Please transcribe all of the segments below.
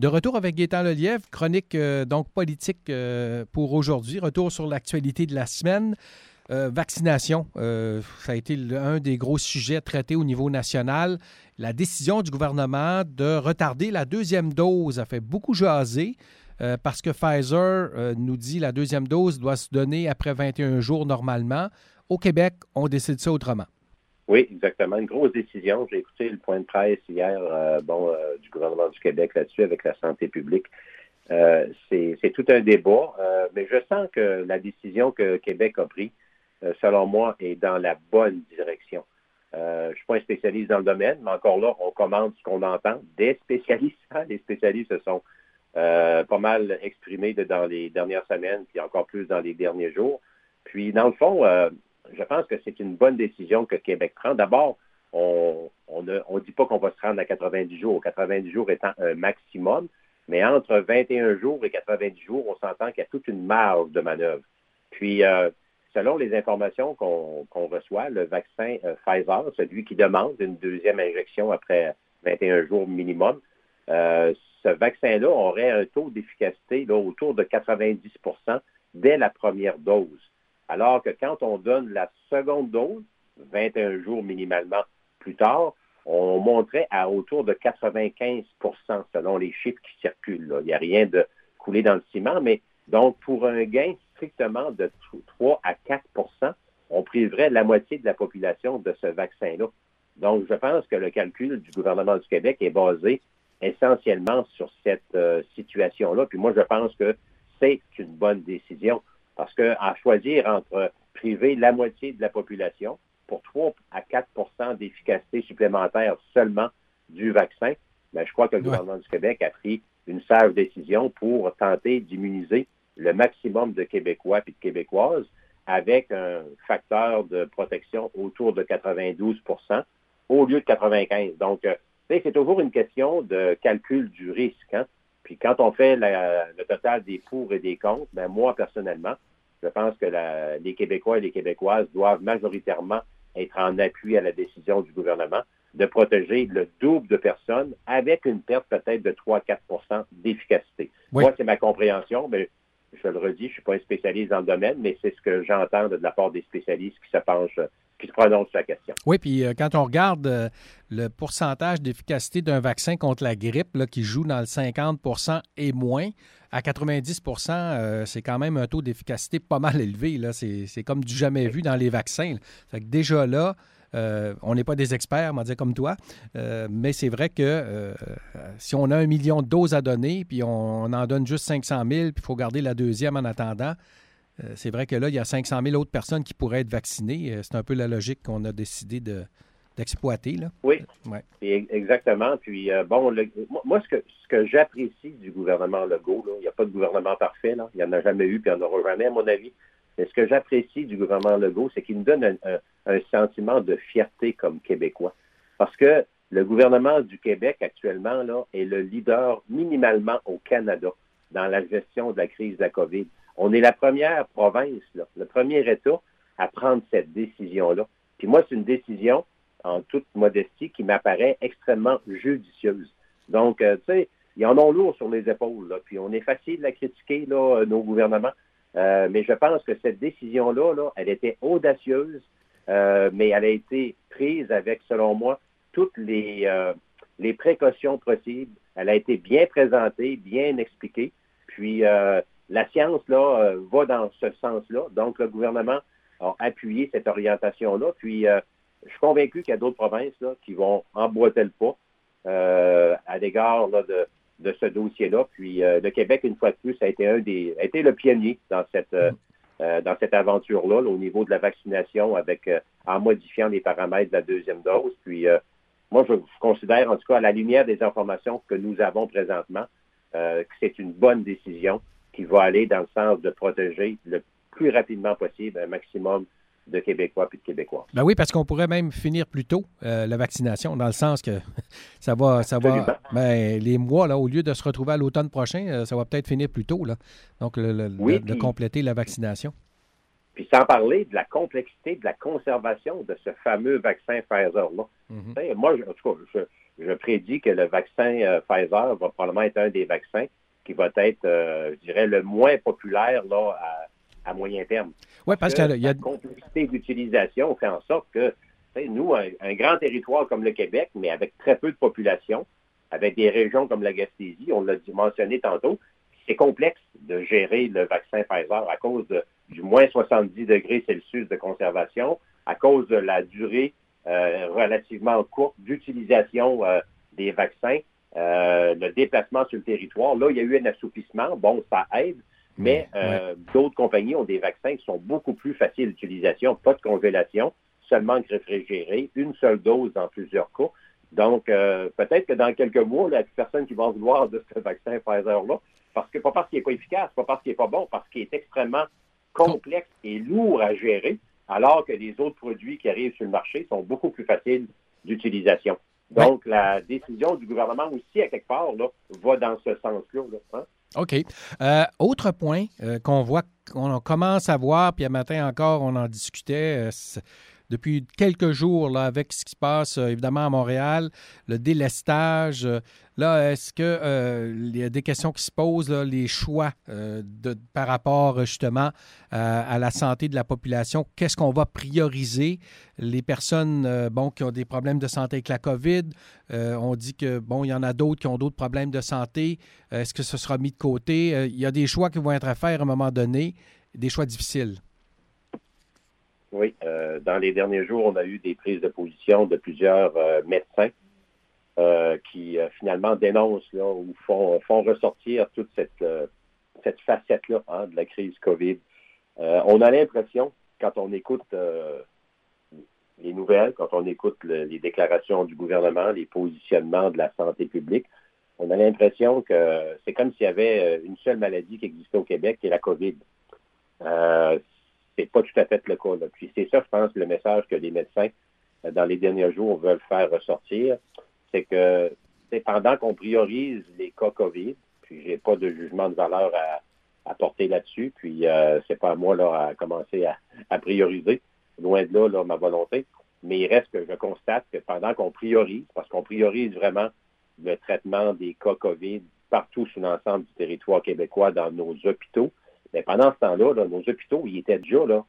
De retour avec Gaétan Lelièvre, chronique euh, donc politique euh, pour aujourd'hui. Retour sur l'actualité de la semaine. Euh, vaccination, ça a été un des gros sujets traités au niveau national. La décision du gouvernement de retarder la deuxième dose a fait beaucoup jaser. parce que Pfizer nous dit la deuxième dose doit se donner après 21 jours normalement. Au Québec, on décide ça autrement. Oui, exactement. Une grosse décision. J'ai écouté le point de presse hier euh, bon, euh, du gouvernement du Québec là-dessus avec la santé publique. Euh, c'est tout un débat, mais je sens que la décision que Québec a prise, selon moi, est dans la bonne direction. je ne suis pas un spécialiste dans le domaine, mais encore là, on commande ce qu'on entend des spécialistes. Hein. Les spécialistes se sont pas mal exprimés dans les dernières semaines, puis encore plus dans les derniers jours. Puis, dans le fond, je pense que c'est une bonne décision que Québec prend. D'abord, on ne dit pas qu'on va se rendre à 90 jours, 90 jours étant un maximum, mais entre 21 jours et 90 jours, on s'entend qu'il y a toute une marge de manœuvre. Puis, euh, selon les informations qu'on reçoit, le vaccin euh, Pfizer, celui qui demande une deuxième injection après 21 jours minimum, euh, ce vaccin-là aurait un taux d'efficacité autour de 90% dès la première dose. Alors que quand on donne la seconde dose, 21 jours minimalement plus tard, on montrait à autour de 95% selon les chiffres qui circulent. Il n'y a rien de coulé dans le ciment, mais donc pour un gain strictement de 3 à 4% on priverait la moitié de la population de ce vaccin-là. Donc, je pense que le calcul du gouvernement du Québec est basé essentiellement sur cette euh, situation-là. Puis moi, je pense que c'est une bonne décision. Parce qu'à choisir entre priver la moitié de la population pour 3 à 4% d'efficacité supplémentaire seulement du vaccin, ben, je crois que le gouvernement du Québec a pris une sage décision pour tenter d'immuniser le maximum de Québécois et de Québécoises avec un facteur de protection autour de 92% au lieu de 95. Donc, euh, c'est toujours une question de calcul du risque. Hein. Puis quand on fait le total des pour et des contre, ben moi, personnellement, je pense que les Québécois et les Québécoises doivent majoritairement être en appui à la décision du gouvernement de protéger le double de personnes avec une perte peut-être de 3-4% d'efficacité. Moi, c'est ma compréhension, mais je le redis, je ne suis pas un spécialiste dans le domaine, mais c'est ce que j'entends de la part des spécialistes qui se penchent qui se prononce la question. Oui, puis euh, quand on regarde euh, le pourcentage d'efficacité d'un vaccin contre la grippe qui joue dans le 50% et moins, à 90% euh, c'est quand même un taux d'efficacité pas mal élevé. C'est comme du jamais vu dans les vaccins. Fait que déjà là, on n'est pas des experts, on va dire comme toi, mais c'est vrai que si on a un million de doses à donner, puis on, on en donne juste 500 000, puis il faut garder la deuxième en attendant, euh, c'est vrai que là, il y a 500 000 autres personnes qui pourraient être vaccinées. Euh, c'est un peu la logique qu'on a décidé de, d'exploiter. Là. Oui, exactement. Puis, euh, bon, moi, ce que, ce que j'apprécie du gouvernement Legault, il n'y a pas de gouvernement parfait, là. il n'y en a jamais eu, puis il n'y en aura jamais, à mon avis. Mais ce que j'apprécie du gouvernement Legault, c'est qu'il nous donne un, sentiment de fierté comme Québécois. Parce que le gouvernement du Québec, actuellement, là, est le leader minimalement au Canada dans la gestion de la crise de la COVID. On est la première province, le premier État à prendre cette décision-là. Puis moi, c'est une décision, en toute modestie, qui m'apparaît extrêmement judicieuse. Donc, euh, tu sais, ils en ont lourd sur les épaules, là, puis on est facile à critiquer, nos gouvernements. Euh, mais je pense que cette décision-là, là, elle était audacieuse, euh, mais elle a été prise avec, selon moi, toutes les, les précautions possibles. Elle a été bien présentée, bien expliquée. Puis, la science, là, euh, va dans ce sens-là. Donc, le gouvernement a appuyé cette orientation-là. Puis, euh, je suis convaincu qu'il y a d'autres provinces qui vont emboîter le pas euh, à l'égard de, de, ce dossier-là. Puis, le Québec, une fois de plus, a été un des, a été le pionnier dans cette, dans cette aventure-là, au niveau de la vaccination, avec en modifiant les paramètres de la deuxième dose. Puis, moi, je, considère, en tout cas, à la lumière des informations que nous avons présentement, que c'est une bonne décision qui va aller dans le sens de protéger le plus rapidement possible un maximum de Québécois et de Québécois. Ben oui, parce qu'on pourrait même finir plus tôt euh, la vaccination, dans le sens que ça va, ça va, ben, les mois là, au lieu de se retrouver à l'automne prochain, euh, ça va peut-être finir plus tôt là. Donc de, compléter la vaccination. Puis sans parler de la complexité de la conservation de ce fameux vaccin Pfizer là. Mm-hmm. Moi, en tout cas, je prédis que le vaccin Pfizer va probablement être un des vaccins qui va être, je dirais, le moins populaire là, à, moyen terme. Oui, parce, que, y a... la complexité d'utilisation fait en sorte que nous, un, grand territoire comme le Québec, mais avec très peu de population, avec des régions comme la Gaspésie, on l'a mentionné tantôt, c'est complexe de gérer le vaccin Pfizer à cause du moins 70 degrés Celsius de conservation, à cause de la durée euh, relativement courte d'utilisation euh, des vaccins, euh, le déplacement sur le territoire. Là, il y a eu un assouplissement. Bon, ça aide, mais d'autres compagnies ont des vaccins qui sont beaucoup plus faciles d'utilisation, pas de congélation, seulement réfrigéré, une seule dose dans plusieurs cas. Donc, euh, peut-être que dans quelques mois, il n'y a plus personne qui va vouloir de ce vaccin Pfizer-là, parce que pas parce qu'il n'est pas efficace, pas parce qu'il n'est pas bon, parce qu'il est extrêmement complexe et lourd à gérer, alors que les autres produits qui arrivent sur le marché sont beaucoup plus faciles d'utilisation. Donc, la décision du gouvernement aussi, à quelque part, là, va dans ce sens-là. Hein. OK. Euh, autre point euh, qu'on voit, qu'on commence à voir, puis un matin encore, on en discutait, depuis quelques jours là, avec ce qui se passe euh, évidemment à Montréal, le délestage. Euh, là, est-ce que euh, y a des questions qui se posent, les choix de, par rapport justement à la santé de la population? Qu'est-ce qu'on va prioriser? Les personnes bon, qui ont des problèmes de santé avec la COVID, on dit que bon, il y en a d'autres qui ont d'autres problèmes de santé. Est-ce que ce sera mis de côté? il y a des choix qui vont être à faire à un moment donné, des choix difficiles. Oui, euh, dans les derniers jours, on a eu des prises de position de plusieurs euh, médecins euh, qui finalement dénoncent là, ou font, font ressortir toute cette, cette facette-là hein, de la crise COVID. on a l'impression, quand on écoute les nouvelles, quand on écoute les déclarations du gouvernement, les positionnements de la santé publique, on a l'impression que c'est comme s'il y avait une seule maladie qui existait au Québec, qui est la COVID. C'est pas tout à fait le cas. Là. Puis c'est ça, je pense, le message que les médecins, euh, dans les derniers jours, veulent faire ressortir, c'est que pendant qu'on priorise les cas COVID, puis j'ai pas de jugement de valeur à, porter là-dessus, puis euh, c'est pas à moi là, à commencer à, prioriser, loin de là, là, ma volonté, mais il reste que je constate que pendant qu'on priorise, parce qu'on priorise vraiment le traitement des cas COVID partout sur l'ensemble du territoire québécois dans nos hôpitaux, mais pendant ce temps-là, nos hôpitaux, ils étaient déjà là,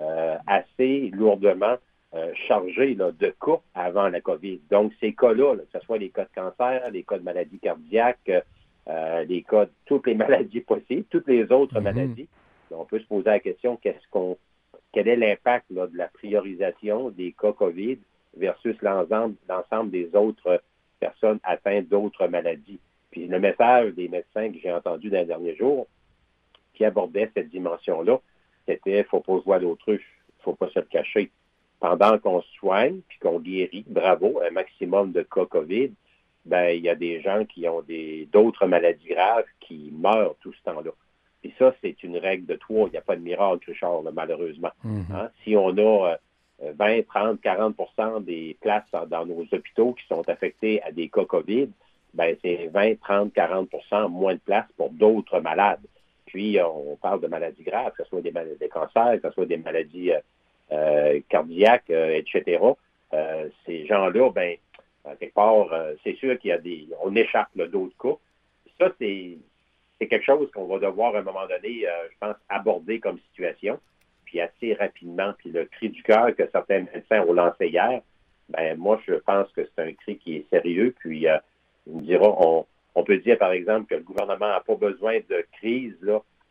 euh, assez lourdement euh, chargés de cas avant la COVID. Donc, ces cas-là, que ce soit les cas de cancer, les cas de maladies cardiaques, euh, les cas de toutes les maladies possibles, toutes les autres mhm. maladies, on peut se poser la question qu'est-ce qu'on quel est l'impact de la priorisation des cas COVID versus l'ensemble des autres personnes atteintes d'autres maladies? Puis le message des médecins que j'ai entendu dans les derniers jours, qui abordait cette dimension-là, c'était faut pas se voir l'autruche, faut pas se le cacher. Pendant qu'on soigne puis qu'on guérit, bravo, un maximum de cas COVID, ben il y a des gens qui ont des d'autres maladies graves qui meurent tout ce temps-là. Et ça, c'est une règle de trois. Il n'y a pas de miracle, Richard, malheureusement. Mm-hmm. Hein? Si on a 20, 30, 40% des places dans nos hôpitaux qui sont affectées à des cas COVID, ben c'est 20, 30, 40% moins de places pour d'autres malades. Puis, on parle de maladies graves, que ce soit des, des cancers, que ce soit des maladies euh, euh, cardiaques, euh, etc. ces gens-là, ben, quelque part, c'est sûr qu'il y a des. On échappe d'autres cas. Ça, c'est quelque chose qu'on va devoir à un moment donné, je pense, aborder comme situation. Puis assez rapidement. Puis le cri du cœur que certains médecins ont lancé hier, ben moi, je pense que c'est un cri qui est sérieux. Puis ils me diront, on, on peut dire, par exemple, que le gouvernement n'a pas besoin de crise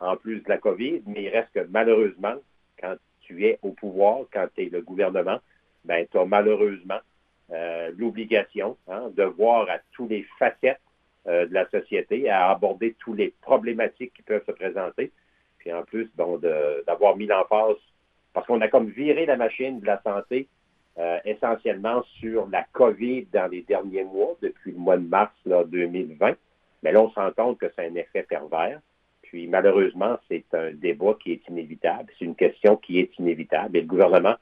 en plus de la COVID, mais il reste que malheureusement, quand tu es au pouvoir, quand tu es le gouvernement, ben, tu as malheureusement euh, l'obligation hein, de voir à tous les facettes euh, de la société, à aborder toutes les problématiques qui peuvent se présenter. Puis en plus, bon, d'avoir mis l'emphase, parce qu'on a comme viré la machine de la santé euh, essentiellement sur la COVID dans les derniers mois, depuis le mois de mars là, 2020. Mais là, on se rend compte que c'est un effet pervers. Puis malheureusement, c'est un débat qui est inévitable. C'est une question qui est inévitable. Et le gouvernement,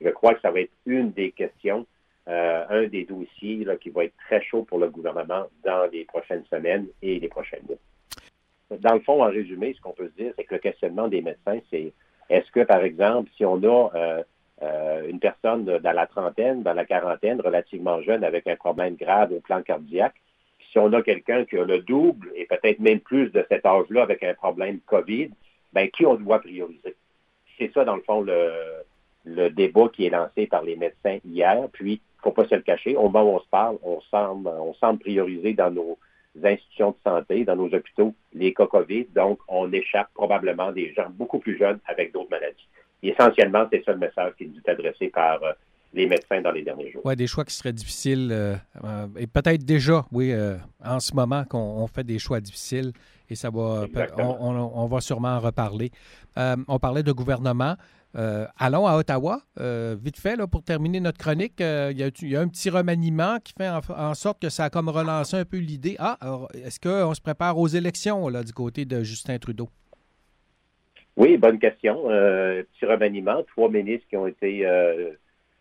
je crois que ça va être une des questions, euh, un des dossiers là, qui va être très chaud pour le gouvernement dans les prochaines semaines et les prochaines mois. Dans le fond, en résumé, ce qu'on peut se dire, c'est que le questionnement des médecins, c'est est-ce que, par exemple, si on a euh, une personne dans la trentaine, dans la quarantaine, relativement jeune, avec un problème grave au plan cardiaque, si on a quelqu'un qui a le double et peut-être même plus de cet âge-là avec un problème COVID, ben qui on doit prioriser? C'est ça, dans le fond, le, le débat qui est lancé par les médecins hier. Puis, il ne faut pas se le cacher, au moment où on se parle, on semble, on semble prioriser dans nos institutions de santé, dans nos hôpitaux, les cas COVID. Donc, on échappe probablement des gens beaucoup plus jeunes avec d'autres maladies. Et essentiellement, c'est ça le message qui nous est adressé par euh, les médecins dans les derniers jours. Oui, des choix qui seraient difficiles. Euh, euh, et peut-être déjà, oui, en ce moment, qu'on fait des choix difficiles. Et ça va, on, va sûrement en reparler. on parlait de gouvernement. Euh, allons à Ottawa. Euh, vite fait, là, pour terminer notre chronique, euh, il, y a, un petit remaniement qui fait en, sorte que ça a comme relancé un peu l'idée? Ah, est-ce qu'on se prépare aux élections là, du côté de Justin Trudeau? Oui, bonne question. petit remaniement. Trois ministres qui ont été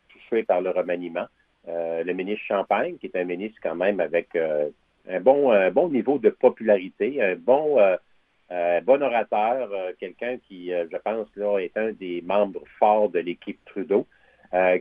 touchés par le remaniement. le ministre Champagne, qui est un ministre quand même avec un, bon, un bon niveau de popularité, un bon euh, bon orateur, euh, quelqu'un qui, euh, je pense, là, est un des membres forts de l'équipe Trudeau,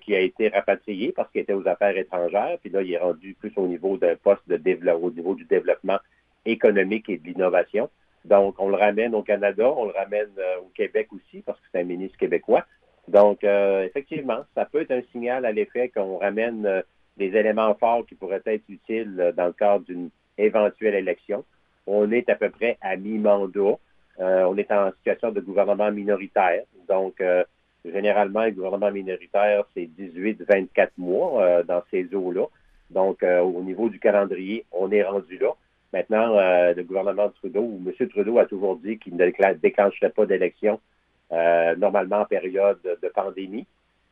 qui a été rapatrié parce qu'il était aux affaires étrangères, puis là, il est rendu plus au niveau d'un poste de développement, au niveau du développement économique et de l'innovation. Donc, on le ramène au Canada, on le ramène au Québec aussi, parce que c'est un ministre québécois. Donc, effectivement, ça peut être un signal à l'effet qu'on ramène des éléments forts qui pourraient être utiles dans le cadre d'une éventuelle élection. On est à peu près à mi-mandat. Euh, on est en situation de gouvernement minoritaire. Donc, euh, généralement, le gouvernement minoritaire, c'est 18-24 mois euh, dans ces eaux-là. Donc, au niveau du calendrier, on est rendu là. Maintenant, le gouvernement Trudeau, ou M. Trudeau a toujours dit qu'il ne déclencherait pas d'élection, normalement en période de pandémie.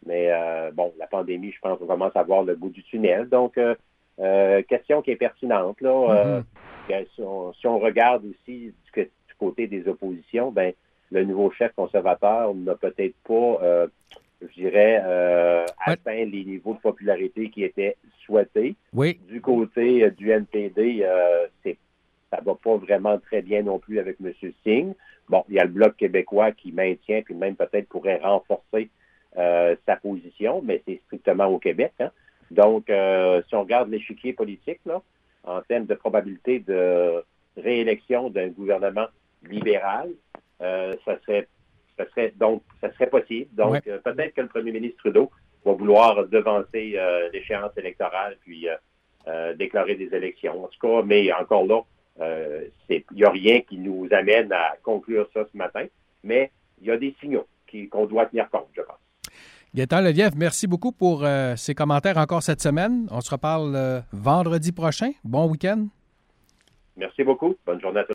Mais bon, la pandémie, je pense, commence à voir le bout du tunnel. Donc, question qui est pertinente. Là, mm-hmm si on, regarde aussi du, côté des oppositions, ben le nouveau chef conservateur n'a peut-être pas, euh, je dirais, euh, atteint les niveaux de popularité qui étaient souhaités. Oui. Du côté euh, du NPD, c'est ça va pas vraiment très bien non plus avec M. Singh. Bon, il y a le Bloc québécois qui maintient, puis même peut-être pourrait renforcer sa position, mais c'est strictement au Québec. Hein. Donc, si on regarde l'échiquier politique, là, en termes de probabilité de réélection d'un gouvernement libéral, euh, ça serait ça serait donc ça serait possible. Donc euh, peut-être que le premier ministre Trudeau va vouloir devancer euh, l'échéance électorale puis déclarer des élections. En tout cas, mais encore là, il n'y a rien qui nous amène à conclure ça ce matin, mais il y a des signaux qu'on doit tenir compte, je pense. Gaëtan Leviev, merci beaucoup pour euh, ces commentaires encore cette semaine. On se reparle euh, vendredi prochain. Bon week-end. Merci beaucoup. Bonne journée à tous.